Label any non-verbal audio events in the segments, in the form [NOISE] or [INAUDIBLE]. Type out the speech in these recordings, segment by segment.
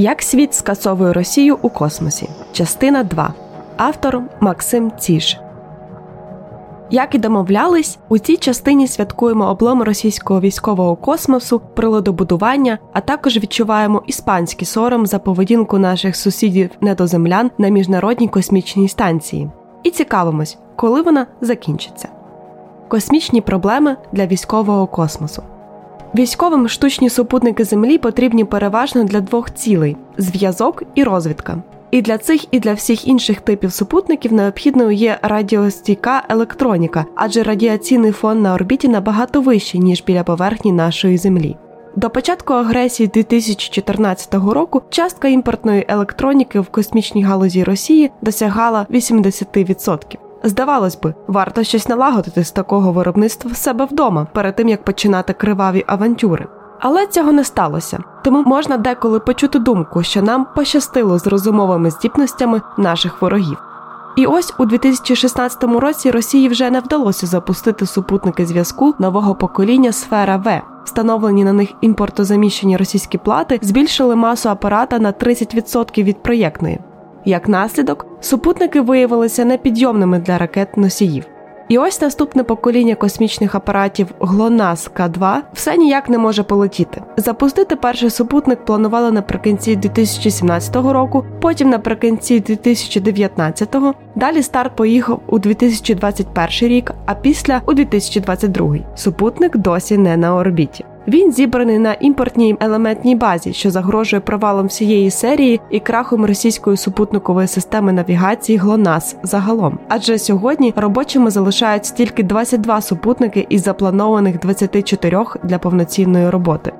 Як світ скасовує Росію у космосі. Частина 2. Автор Максим Ціж. Як і домовлялись, у цій частині святкуємо облом російського військового космосу, приладобудування, а також відчуваємо іспанський сором за поведінку наших сусідів недоземлян на міжнародній космічній станції. І цікавимось, коли вона закінчиться. Космічні проблеми для військового космосу. Військовим штучні супутники Землі потрібні переважно для двох цілей зв'язок і розвідка. І для цих, і для всіх інших типів супутників необхідною є радіостійка електроніка, адже радіаційний фон на орбіті набагато вищий, ніж біля поверхні нашої Землі. До початку агресії 2014 року частка імпортної електроніки в космічній галузі Росії досягала 80%. Здавалось би, варто щось налагодити з такого виробництва в себе вдома перед тим як починати криваві авантюри. Але цього не сталося, тому можна деколи почути думку, що нам пощастило з розумовими здібностями наших ворогів. І ось у 2016 році Росії вже не вдалося запустити супутники зв'язку нового покоління Сфера В. Встановлені на них імпортозаміщені російські плати збільшили масу апарата на 30% від проєктної. Як наслідок, супутники виявилися непідйомними для ракет носіїв. І ось наступне покоління космічних апаратів GLONASS К2 все ніяк не може полетіти. Запустити перший супутник планували наприкінці 2017 року, потім наприкінці 2019-го, Далі старт поїхав у 2021 рік, а після у 2022. Супутник досі не на орбіті. Він зібраний на імпортній елементній базі, що загрожує провалом всієї серії і крахом російської супутникової системи навігації ГЛОНАСС загалом. Адже сьогодні робочими залишаються тільки 22 супутники із запланованих 24 для повноцінної роботи.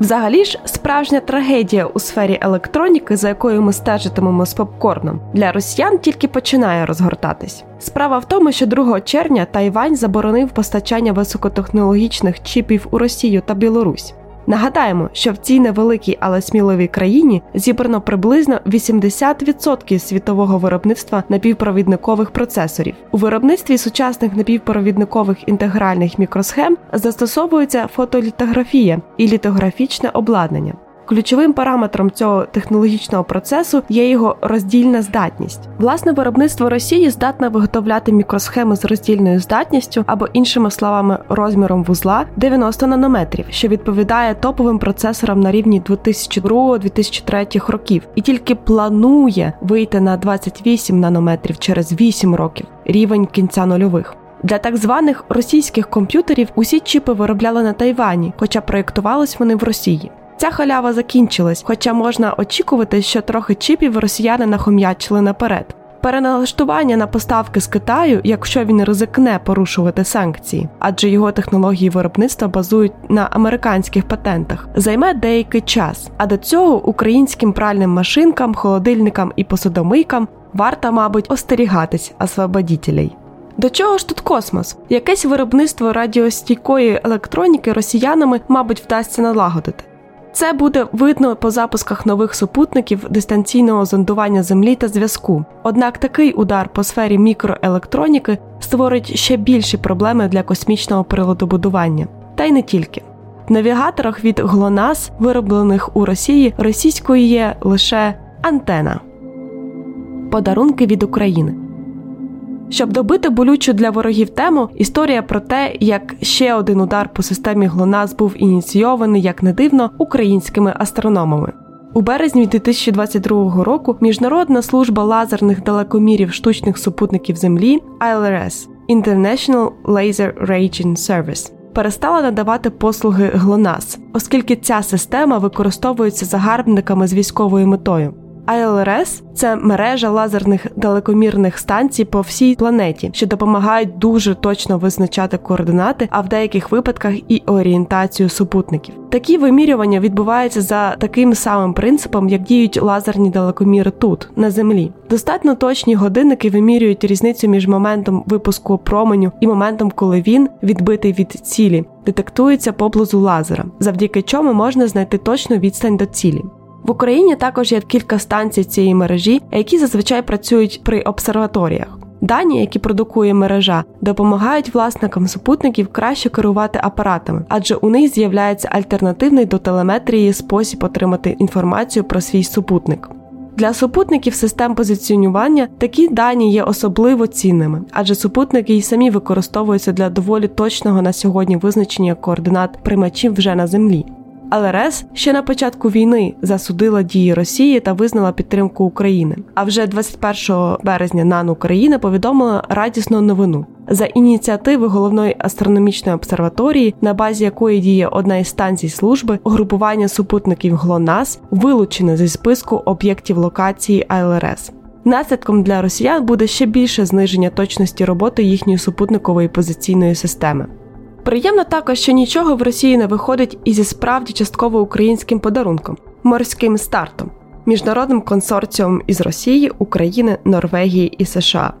Взагалі ж, справжня трагедія у сфері електроніки, за якою ми стежитимемо з попкорном, для росіян тільки починає розгортатись. Справа в тому, що 2 червня Тайвань заборонив постачання високотехнологічних чіпів у Росію та Білорусь. Нагадаємо, що в цій невеликій, але сміливій країні зібрано приблизно 80% світового виробництва напівпровідникових процесорів. У виробництві сучасних напівпровідникових інтегральних мікросхем застосовується фотолітографія і літографічне обладнання. Ключовим параметром цього технологічного процесу є його роздільна здатність. Власне виробництво Росії здатне виготовляти мікросхеми з роздільною здатністю або іншими словами розміром вузла 90 нанометрів, що відповідає топовим процесорам на рівні 2002-2003 років, і тільки планує вийти на 28 нанометрів через 8 років рівень кінця нульових. Для так званих російських комп'ютерів усі чіпи виробляли на Тайвані, хоча проєктувались вони в Росії. Ця халява закінчилась, хоча можна очікувати, що трохи чіпів росіяни нахом'ячили наперед. Переналаштування на поставки з Китаю, якщо він ризикне порушувати санкції, адже його технології виробництва базують на американських патентах, займе деякий час. А до цього українським пральним машинкам, холодильникам і посудомийкам варто, мабуть, остерігатись освободітелей. До чого ж тут космос? Якесь виробництво радіостійкої електроніки росіянами, мабуть, вдасться налагодити. Це буде видно по запусках нових супутників дистанційного зондування землі та зв'язку. Однак такий удар по сфері мікроелектроніки створить ще більші проблеми для космічного приладобудування. Та й не тільки. В навігаторах від GLONASS, вироблених у Росії, російською є лише антена. Подарунки від України. Щоб добити болючу для ворогів тему, історія про те, як ще один удар по системі ГЛОНАСС був ініційований, як не дивно, українськими астрономами. У березні 2022 року Міжнародна служба лазерних далекомірів штучних супутників Землі ILRS International Laser Ranging Service перестала надавати послуги ГЛОНАСС, оскільки ця система використовується загарбниками з військовою метою. АЛРС це мережа лазерних далекомірних станцій по всій планеті, що допомагають дуже точно визначати координати, а в деяких випадках і орієнтацію супутників. Такі вимірювання відбуваються за таким самим принципом, як діють лазерні далекоміри тут, на землі. Достатньо точні годинники вимірюють різницю між моментом випуску променю і моментом, коли він відбитий від цілі, детектується поблизу лазера, завдяки чому можна знайти точну відстань до цілі. В Україні також є кілька станцій цієї мережі, які зазвичай працюють при обсерваторіях. Дані, які продукує мережа, допомагають власникам супутників краще керувати апаратами, адже у них з'являється альтернативний до телеметрії спосіб отримати інформацію про свій супутник. Для супутників систем позиціонування такі дані є особливо цінними, адже супутники й самі використовуються для доволі точного на сьогодні визначення координат приймачів вже на землі. Але РЕС ще на початку війни засудила дії Росії та визнала підтримку України. А вже 21 березня НАН України повідомила радісну новину за ініціативи головної астрономічної обсерваторії, на базі якої діє одна із станцій служби, угрупування супутників ГЛОНАС вилучене зі списку об'єктів локації АЛРС. Наслідком для росіян буде ще більше зниження точності роботи їхньої супутникової позиційної системи. Приємно також, що нічого в Росії не виходить і зі справді частково українським подарунком морським стартом, міжнародним консорціумом із Росії, України, Норвегії і США.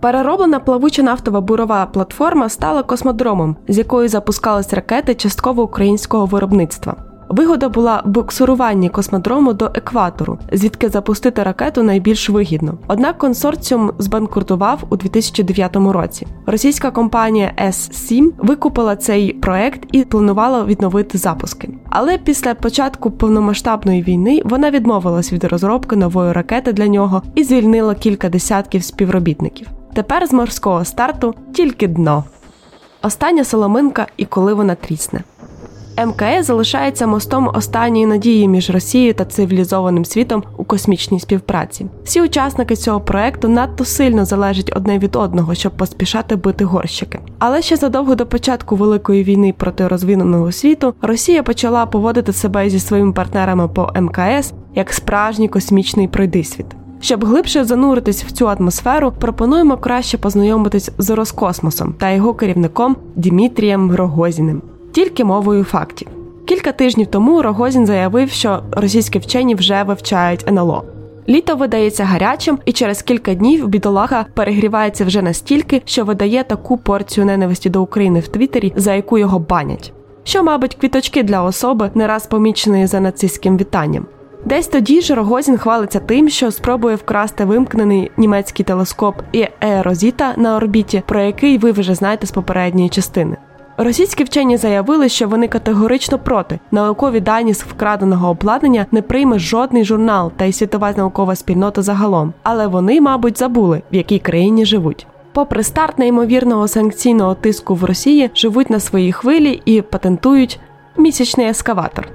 Перероблена плавуча нафтова бурова платформа стала космодромом, з якої запускались ракети частково українського виробництва. Вигода була в космодрому до екватору, звідки запустити ракету найбільш вигідно. Однак консорціум збанкрутував у 2009 році. Російська компанія S7 викупила цей проект і планувала відновити запуски. Але після початку повномасштабної війни вона відмовилась від розробки нової ракети для нього і звільнила кілька десятків співробітників. Тепер з морського старту тільки дно. Остання соломинка і коли вона трісне. МКС залишається мостом останньої надії між Росією та цивілізованим світом у космічній співпраці. Всі учасники цього проекту надто сильно залежать одне від одного, щоб поспішати бити горщики. Але ще задовго до початку великої війни проти розвиненого світу Росія почала поводити себе зі своїми партнерами по МКС як справжній космічний пройдисвіт. Щоб глибше зануритись в цю атмосферу, пропонуємо краще познайомитись з Роскосмосом та його керівником Дмитрієм Рогозіним тільки мовою фактів. Кілька тижнів тому Рогозін заявив, що російські вчені вже вивчають НЛО. Літо видається гарячим, і через кілька днів бідолага перегрівається вже настільки, що видає таку порцію ненависті до України в Твіттері, за яку його банять. Що, мабуть, квіточки для особи, не раз поміченої за нацистським вітанням. Десь тоді ж Рогозін хвалиться тим, що спробує вкрасти вимкнений німецький телескоп і Ерозіта на орбіті, про який ви вже знаєте з попередньої частини. Російські вчені заявили, що вони категорично проти наукові дані з вкраденого обладнання не прийме жодний журнал та й світова наукова спільнота загалом, але вони, мабуть, забули, в якій країні живуть. Попри старт неймовірного санкційного тиску в Росії, живуть на своїй хвилі і патентують місячний ескаватор.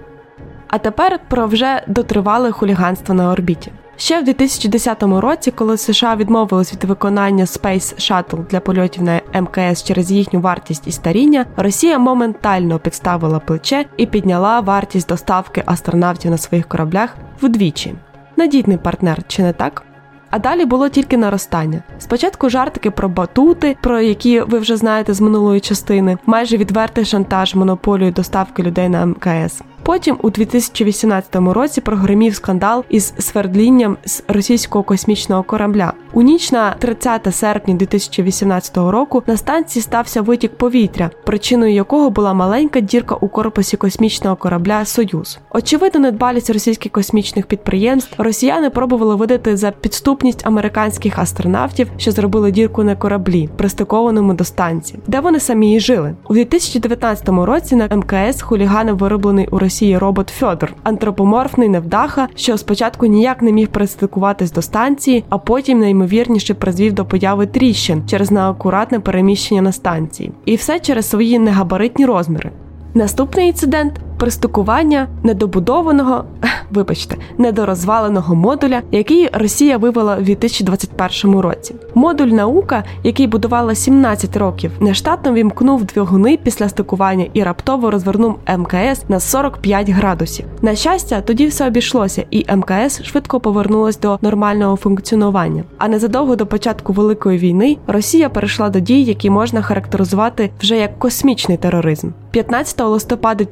А тепер про вже дотривале хуліганство на орбіті. Ще в 2010 році, коли США відмовились від виконання Space Shuttle для польотів на МКС через їхню вартість і старіння, Росія моментально підставила плече і підняла вартість доставки астронавтів на своїх кораблях вдвічі. Надійний партнер, чи не так? А далі було тільки наростання. Спочатку жартики про батути, про які ви вже знаєте з минулої частини, майже відвертий шантаж монополію доставки людей на МКС. Потім у 2018 році прогремів скандал із свердлінням з російського космічного корабля. У ніч на 30 серпня 2018 року на станції стався витік повітря, причиною якого була маленька дірка у корпусі космічного корабля Союз. Очевидно, недбалість російських космічних підприємств росіяни пробували видати за підступність американських астронавтів, що зробили дірку на кораблі, пристикованому до станції, де вони самі і жили. У 2019 році на МКС хулігани вироблений у Росії Росії робот Фьодор, антропоморфний невдаха, що спочатку ніяк не міг пристикуватись до станції, а потім найімовірніше призвів до появи тріщин через неакуратне переміщення на станції, і все через свої негабаритні розміри. Наступний інцидент пристукування недобудованого, [LAUGHS] вибачте, недорозваленого модуля, який Росія вивела у 2021 році. Модуль наука, який будувала 17 років, нештатно вімкнув двигуни після стикування і раптово розвернув МКС на 45 градусів. На щастя, тоді все обійшлося, і МКС швидко повернулась до нормального функціонування. А незадовго до початку великої війни Росія перейшла до дій, які можна характеризувати вже як космічний тероризм. 15 листопада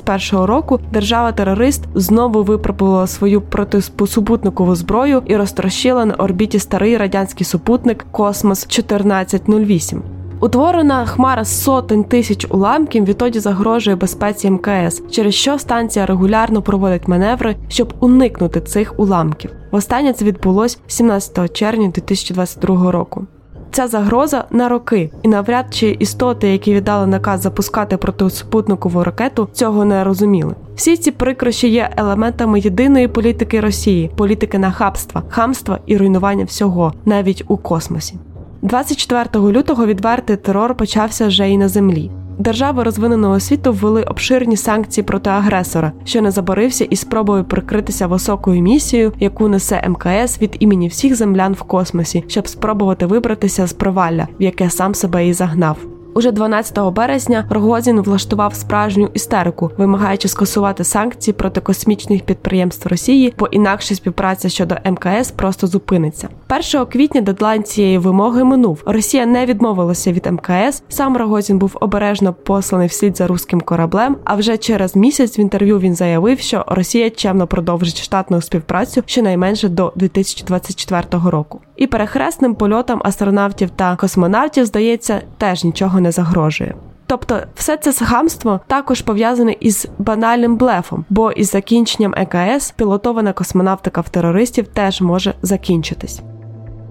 2021 року держава-терорист знову випробувала свою протисупутникову зброю і розтрощила на орбіті старий радянський супутник Космос 1408. Утворена хмара сотень тисяч уламків відтоді загрожує безпеці МКС, через що станція регулярно проводить маневри, щоб уникнути цих уламків. Востаннє це відбулось 17 червня 2022 року. Ця загроза на роки, і навряд чи істоти, які віддали наказ запускати протисупутникову ракету, цього не розуміли. Всі ці прикрощі є елементами єдиної політики Росії, політики нахабства, хамства і руйнування всього, навіть у космосі. 24 лютого відвертий терор почався вже і на землі. Держави розвиненого світу ввели обширні санкції проти агресора, що не заборився із спробою прикритися високою місією, яку несе МКС від імені всіх землян в космосі, щоб спробувати вибратися з провалля, в яке сам себе і загнав. Уже 12 березня Рогозін влаштував справжню істерику, вимагаючи скасувати санкції проти космічних підприємств Росії, бо інакше співпраця щодо МКС просто зупиниться. 1 квітня дедлайн цієї вимоги минув. Росія не відмовилася від МКС. Сам Рогозін був обережно посланий вслід за руським кораблем. А вже через місяць в інтерв'ю він заявив, що Росія чемно продовжить штатну співпрацю щонайменше до 2024 року. І перехресним польотам астронавтів та космонавтів здається теж нічого не загрожує. Тобто, все це схамство також пов'язане із банальним блефом, бо із закінченням ЕКС пілотована космонавтика в терористів теж може закінчитись.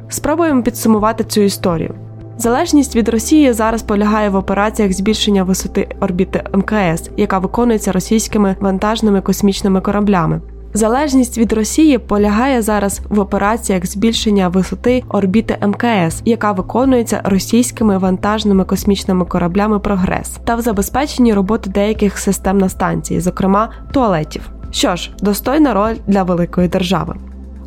Спробуємо підсумувати цю історію. Залежність від Росії зараз полягає в операціях збільшення висоти орбіти МКС, яка виконується російськими вантажними космічними кораблями. Залежність від Росії полягає зараз в операціях збільшення висоти орбіти МКС, яка виконується російськими вантажними космічними кораблями Прогрес, та в забезпеченні роботи деяких систем на станції, зокрема туалетів. Що ж, достойна роль для великої держави.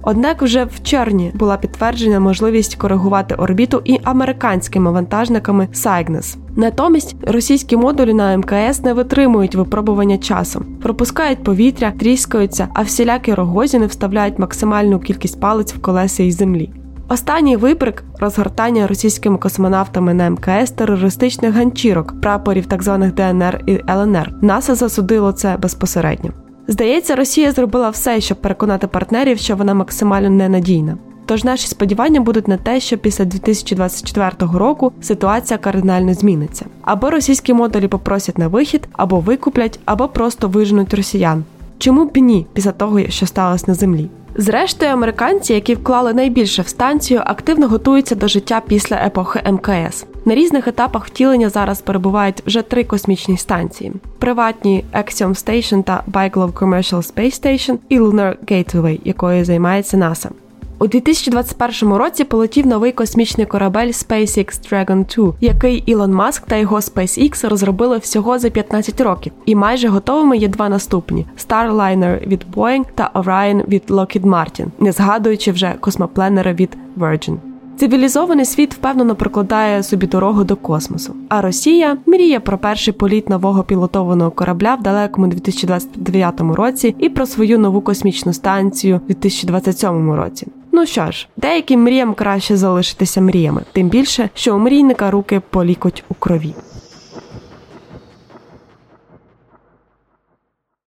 Однак вже в червні була підтверджена можливість коригувати орбіту і американськими вантажниками Cygnus. Натомість російські модулі на МКС не витримують випробування часом, пропускають повітря, тріскаються, а всілякі рогозіни вставляють максимальну кількість палець в колеса із землі. Останній вибрик розгортання російськими космонавтами на МКС терористичних ганчірок, прапорів так званих ДНР і ЛНР. НАСА засудило це безпосередньо. Здається, Росія зробила все, щоб переконати партнерів, що вона максимально ненадійна. Тож наші сподівання будуть на те, що після 2024 року ситуація кардинально зміниться. Або російські модулі попросять на вихід, або викуплять, або просто виженуть росіян. Чому б ні після того, що сталося на землі? Зрештою, американці, які вклали найбільше в станцію, активно готуються до життя після епохи МКС. На різних етапах втілення зараз перебувають вже три космічні станції: приватні Axiom Station та Bigelow Commercial Space Station і Lunar Gateway, якою займається НАСА. У 2021 році полетів новий космічний корабель SpaceX Dragon 2, який Ілон Маск та його SpaceX розробили всього за 15 років, і майже готовими є два наступні: Starliner від Boeing та Orion від Lockheed Martin, не згадуючи вже космопленери від Virgin. Цивілізований світ впевнено прокладає собі дорогу до космосу. А Росія мріє про перший політ нового пілотованого корабля в далекому 2029 році і про свою нову космічну станцію в 2027 році. Ну що ж, деяким мріям краще залишитися мріями, тим більше, що у мрійника руки полікоть у крові.